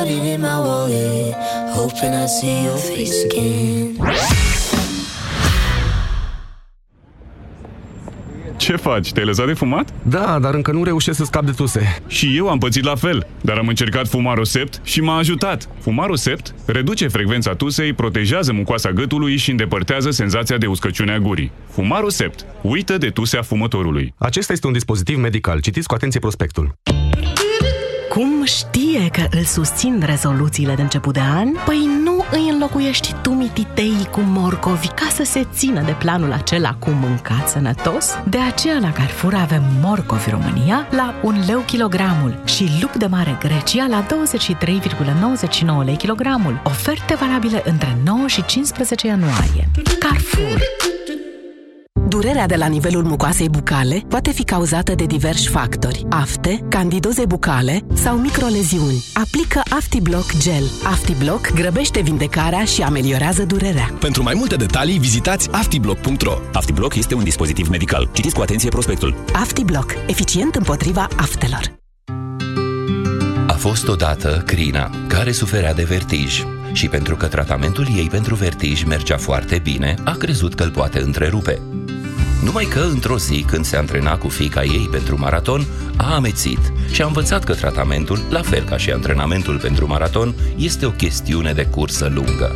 I put it in my wallet, hoping I'd see your face again. Ce faci? Te-ai lăsat de fumat? Da, dar încă nu reușesc să scap de tuse. Și eu am pățit la fel, dar am încercat Fumarosept și m-a ajutat. Fumarosept reduce frecvența tusei, protejează mucoasa gâtului și îndepărtează senzația de uscăciune a gurii. Fumarosept. Uită de tusea fumătorului. Acesta este un dispozitiv medical. Citiți cu atenție prospectul. Cum știe că îl susțin rezoluțiile de început de an? Păi nu îi înlocuiești tu mititei cu morcovi ca să se țină de planul acela cu mâncat sănătos? De aceea la Carrefour avem morcovi România la 1 leu kilogramul și lup de mare Grecia la 23,99 lei kilogramul. Oferte valabile între 9 și 15 ianuarie. Carrefour Durerea de la nivelul mucoasei bucale poate fi cauzată de diversi factori. Afte, candidoze bucale sau microleziuni. Aplică AftiBlock Gel. AftiBlock grăbește vindecarea și ameliorează durerea. Pentru mai multe detalii, vizitați aftiblock.ro. AftiBlock este un dispozitiv medical. Citiți cu atenție prospectul. AftiBlock. Eficient împotriva aftelor. A fost odată Crina, care suferea de vertij și pentru că tratamentul ei pentru vertij mergea foarte bine, a crezut că îl poate întrerupe. Numai că, într-o zi, când se antrena cu fiica ei pentru maraton, a amețit și a învățat că tratamentul, la fel ca și antrenamentul pentru maraton, este o chestiune de cursă lungă.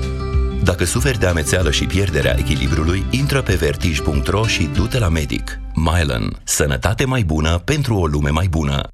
Dacă suferi de amețeală și pierderea echilibrului, intră pe vertij.ro și du-te la medic. Mylan. Sănătate mai bună pentru o lume mai bună.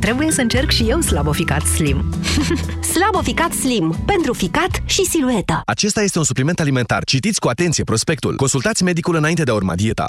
trebuie să încerc și eu Slavoficat Slim. Slavoficat Slim. Pentru ficat și silueta. Acesta este un supliment alimentar. Citiți cu atenție prospectul. Consultați medicul înainte de a urma dieta.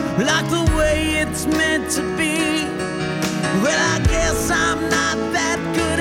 like the way it's meant to be. Well, I guess I'm not that good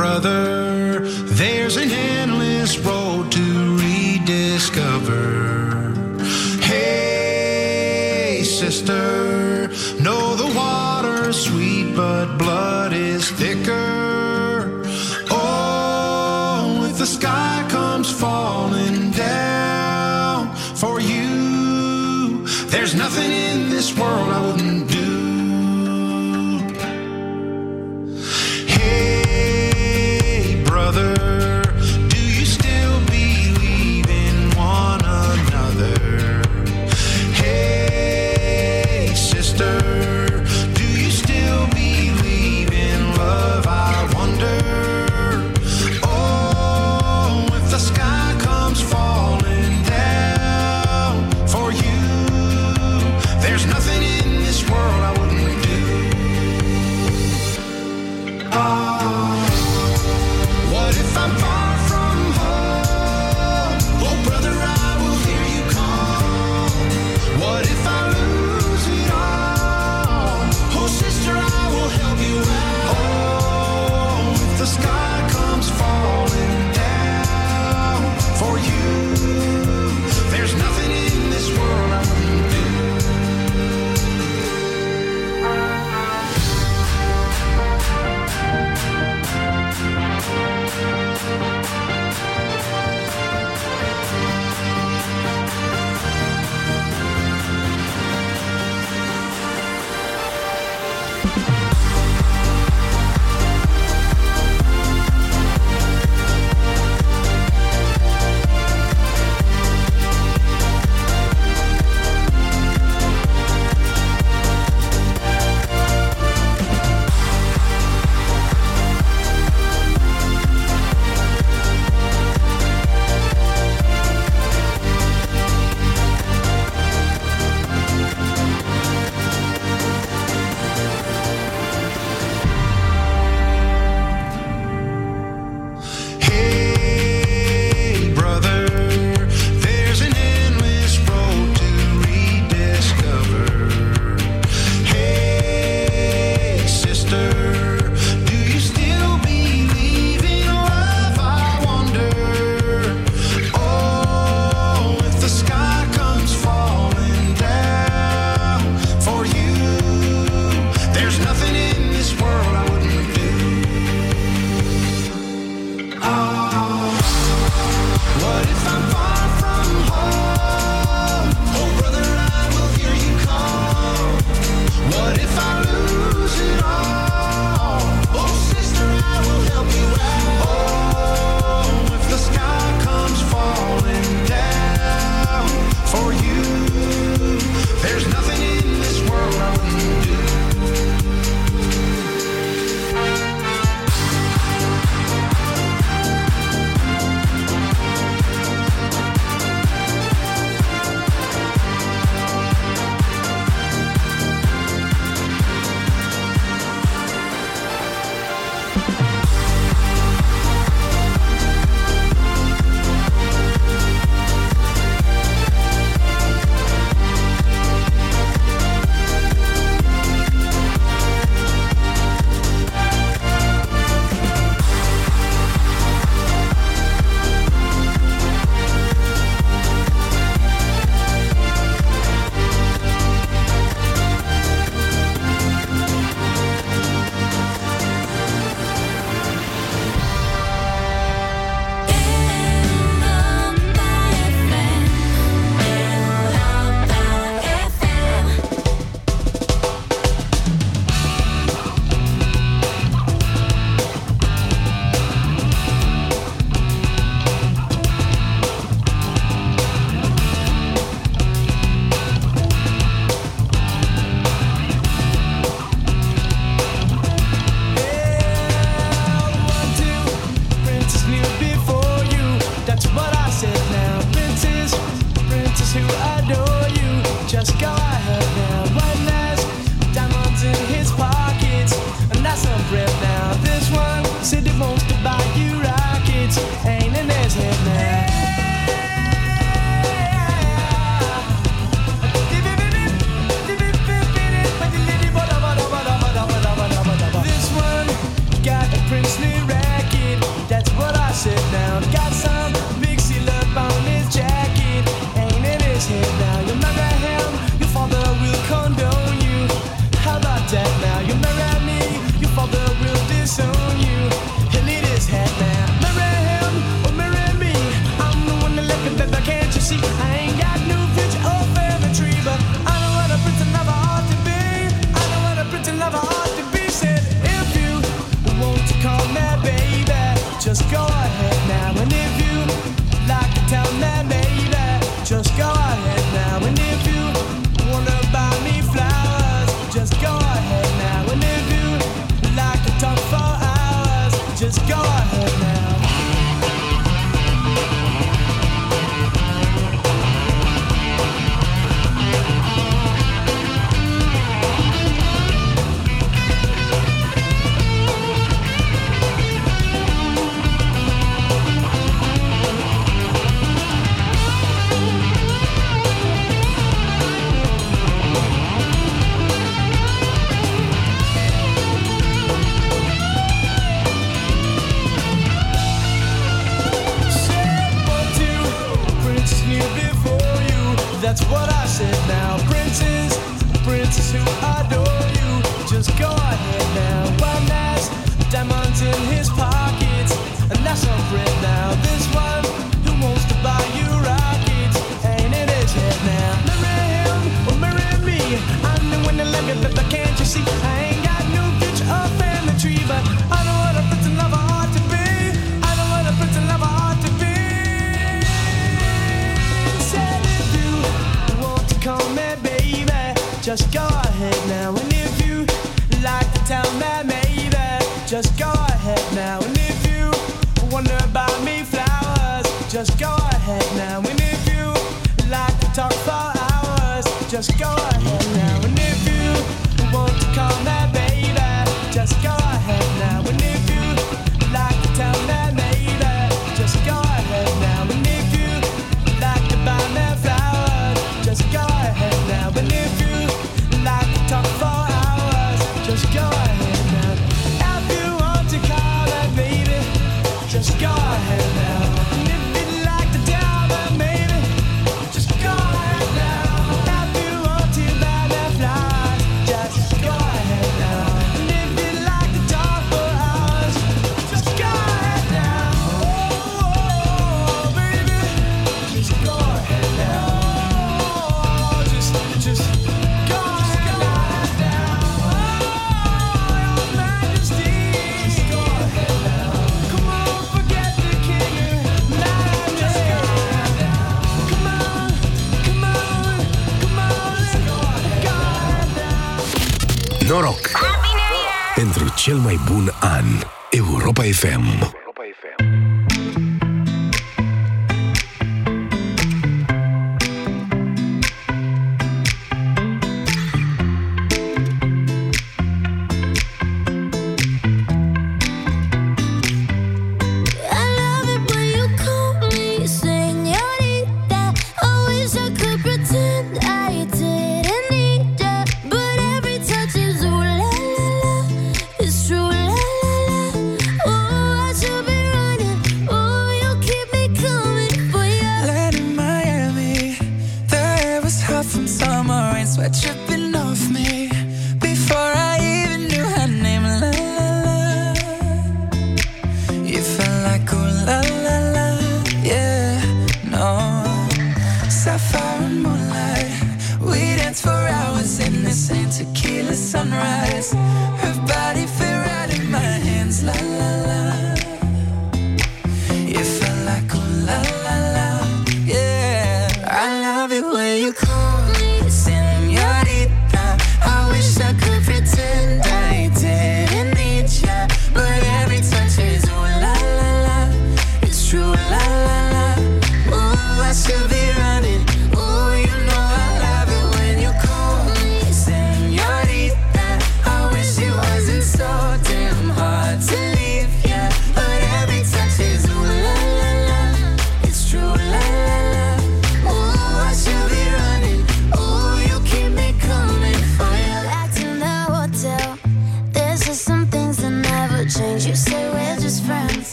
brother, there's an endless road to rediscover. Hey, sister, know the water's sweet, but blood is thicker. Oh, if the sky comes falling down for you, there's nothing in this world I would. just go ahead now. And if you like to talk for hours, just go ahead.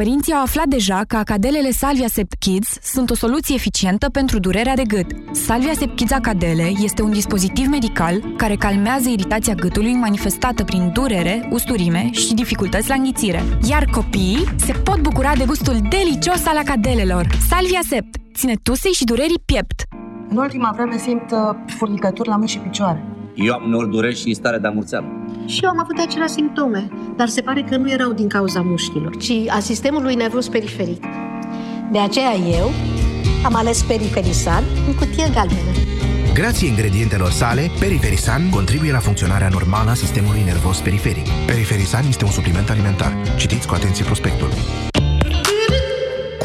Părinții au aflat deja că acadelele Salvia Sept Kids sunt o soluție eficientă pentru durerea de gât. Salvia Sept Kids Acadele este un dispozitiv medical care calmează iritația gâtului manifestată prin durere, usturime și dificultăți la înghițire. Iar copiii se pot bucura de gustul delicios al acadelelor. Salvia Sept ține tusei și durerii piept. În ultima vreme simt uh, furnicături la mâini și picioare. Eu am uneori dureri și stare de amurțeală. Și eu am avut aceleași simptome, dar se pare că nu erau din cauza mușchilor, ci a sistemului nervos periferic. De aceea eu am ales Periferisan în cutie galbenă. Grație ingredientelor sale, Periferisan contribuie la funcționarea normală a sistemului nervos periferic. Periferisan este un supliment alimentar. Citiți cu atenție prospectul.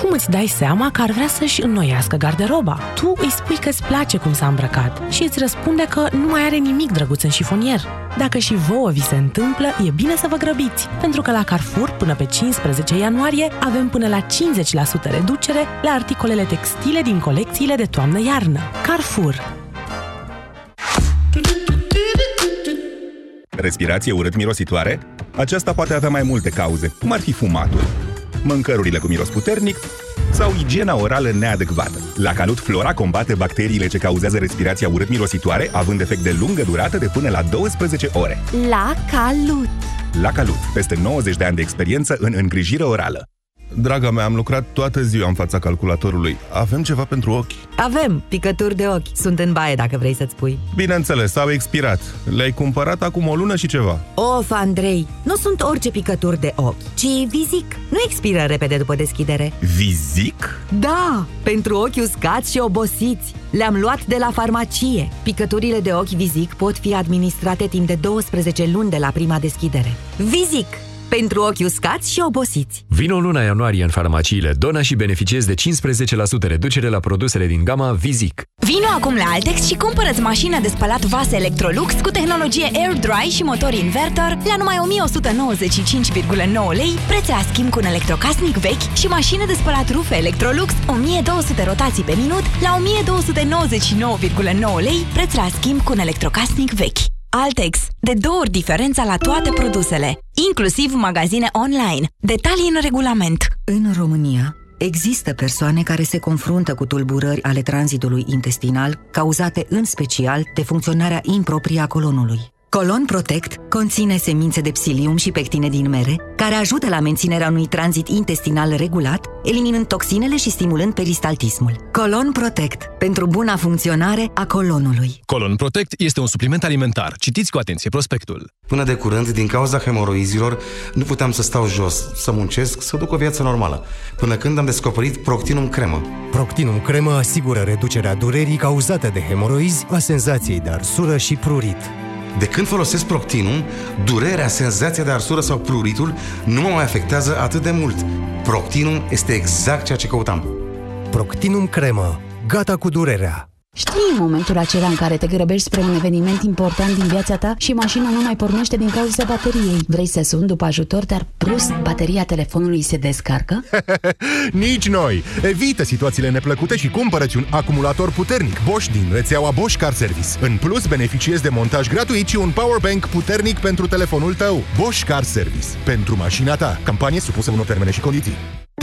Cum îți dai seama că ar vrea să-și înnoiască garderoba? Tu îi spui că îți place cum s-a îmbrăcat și îți răspunde că nu mai are nimic drăguț în șifonier. Dacă și vouă vi se întâmplă, e bine să vă grăbiți, pentru că la Carrefour, până pe 15 ianuarie, avem până la 50% reducere la articolele textile din colecțiile de toamnă-iarnă. Carrefour. Respirație urât-mirositoare? Aceasta poate avea mai multe cauze, cum ar fi fumatul, mâncărurile cu miros puternic sau igiena orală neadecvată. La Calut Flora combate bacteriile ce cauzează respirația urât-mirositoare, având efect de lungă durată de până la 12 ore. La Calut. La Calut, peste 90 de ani de experiență în îngrijire orală. Draga mea, am lucrat toată ziua în fața calculatorului. Avem ceva pentru ochi? Avem picături de ochi. Sunt în baie dacă vrei să-ți pui. Bineînțeles, au expirat. Le-ai cumpărat acum o lună și ceva. Of, Andrei, nu sunt orice picături de ochi, ci Vizic. Nu expiră repede după deschidere. Vizic? Da, pentru ochi uscați și obosiți. Le-am luat de la farmacie. Picăturile de ochi Vizic pot fi administrate timp de 12 luni de la prima deschidere. Vizic! Pentru ochi uscați și obosiți. Vino luna ianuarie în farmaciile Dona și beneficiezi de 15% reducere la produsele din gama Vizic. Vino acum la Altex și cumpărăți mașină de spălat vase Electrolux cu tehnologie Air Dry și motor inverter la numai 1195,9 lei, preț la schimb cu un electrocasnic vechi și mașină de spălat rufe Electrolux 1200 rotații pe minut la 1299,9 lei, preț la schimb cu un electrocasnic vechi. Altex. De două ori diferența la toate produsele, inclusiv magazine online. Detalii în regulament. În România, există persoane care se confruntă cu tulburări ale tranzitului intestinal, cauzate în special de funcționarea improprie a colonului. Colon Protect conține semințe de psilium și pectine din mere, care ajută la menținerea unui tranzit intestinal regulat, eliminând toxinele și stimulând peristaltismul. Colon Protect, pentru buna funcționare a colonului. Colon Protect este un supliment alimentar. Citiți cu atenție prospectul. Până de curând, din cauza hemoroizilor, nu puteam să stau jos, să muncesc, să duc o viață normală. Până când am descoperit Proctinum Cremă. Proctinum Cremă asigură reducerea durerii cauzate de hemoroizi, a senzației de arsură și prurit. De când folosesc Proctinum, durerea, senzația de arsură sau pruritul nu mă mai afectează atât de mult. Proctinum este exact ceea ce căutam. Proctinum Cremă. Gata cu durerea. Știi momentul acela în care te grăbești spre un eveniment important din viața ta și mașina nu mai pornește din cauza bateriei. Vrei să suni după ajutor, dar brusc bateria telefonului se descarcă? Nici noi! Evită situațiile neplăcute și cumpărăți un acumulator puternic Bosch din rețeaua Bosch Car Service. În plus, beneficiezi de montaj gratuit și un powerbank puternic pentru telefonul tău. Bosch Car Service. Pentru mașina ta. Campanie supusă unor termene și condiții.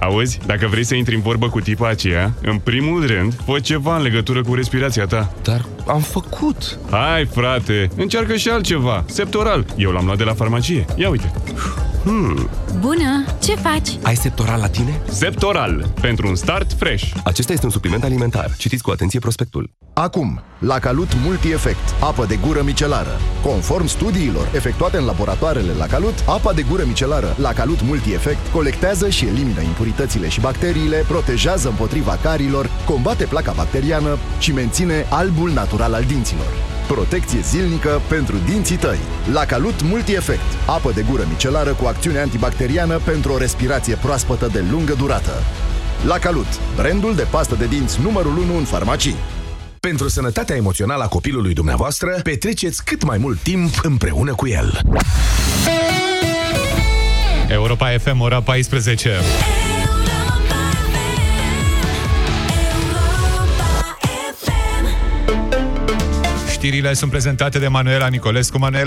Auzi, dacă vrei să intri în vorbă cu tipa aceea, în primul rând, fă ceva în legătură cu respirația ta. Dar am făcut. Hai, frate, încearcă și altceva. Septoral. Eu l-am luat de la farmacie. Ia uite. Hmm. Bună! Ce faci? Ai Septoral la tine? Septoral. Pentru un start fresh. Acesta este un supliment alimentar. Citiți cu atenție prospectul. Acum, la Calut Multi-Efect, apă de gură micelară. Conform studiilor efectuate în laboratoarele la Calut, apa de gură micelară la Calut Multi-Efect colectează și elimină impuritățile și bacteriile, protejează împotriva carilor, combate placa bacteriană și menține albul natural al dinților. Protecție zilnică pentru dinții tăi. Lacalut Multi-Efect. Apă de gură micelară cu acțiune antibacteriană pentru o respirație proaspătă de lungă durată. Lacalut, brandul de pastă de dinți numărul 1 în farmacii. Pentru sănătatea emoțională a copilului dumneavoastră, petreceți cât mai mult timp împreună cu el. Europa FM, ora 14. Știrile sunt prezentate de Manuela Nicolescu. Manuela,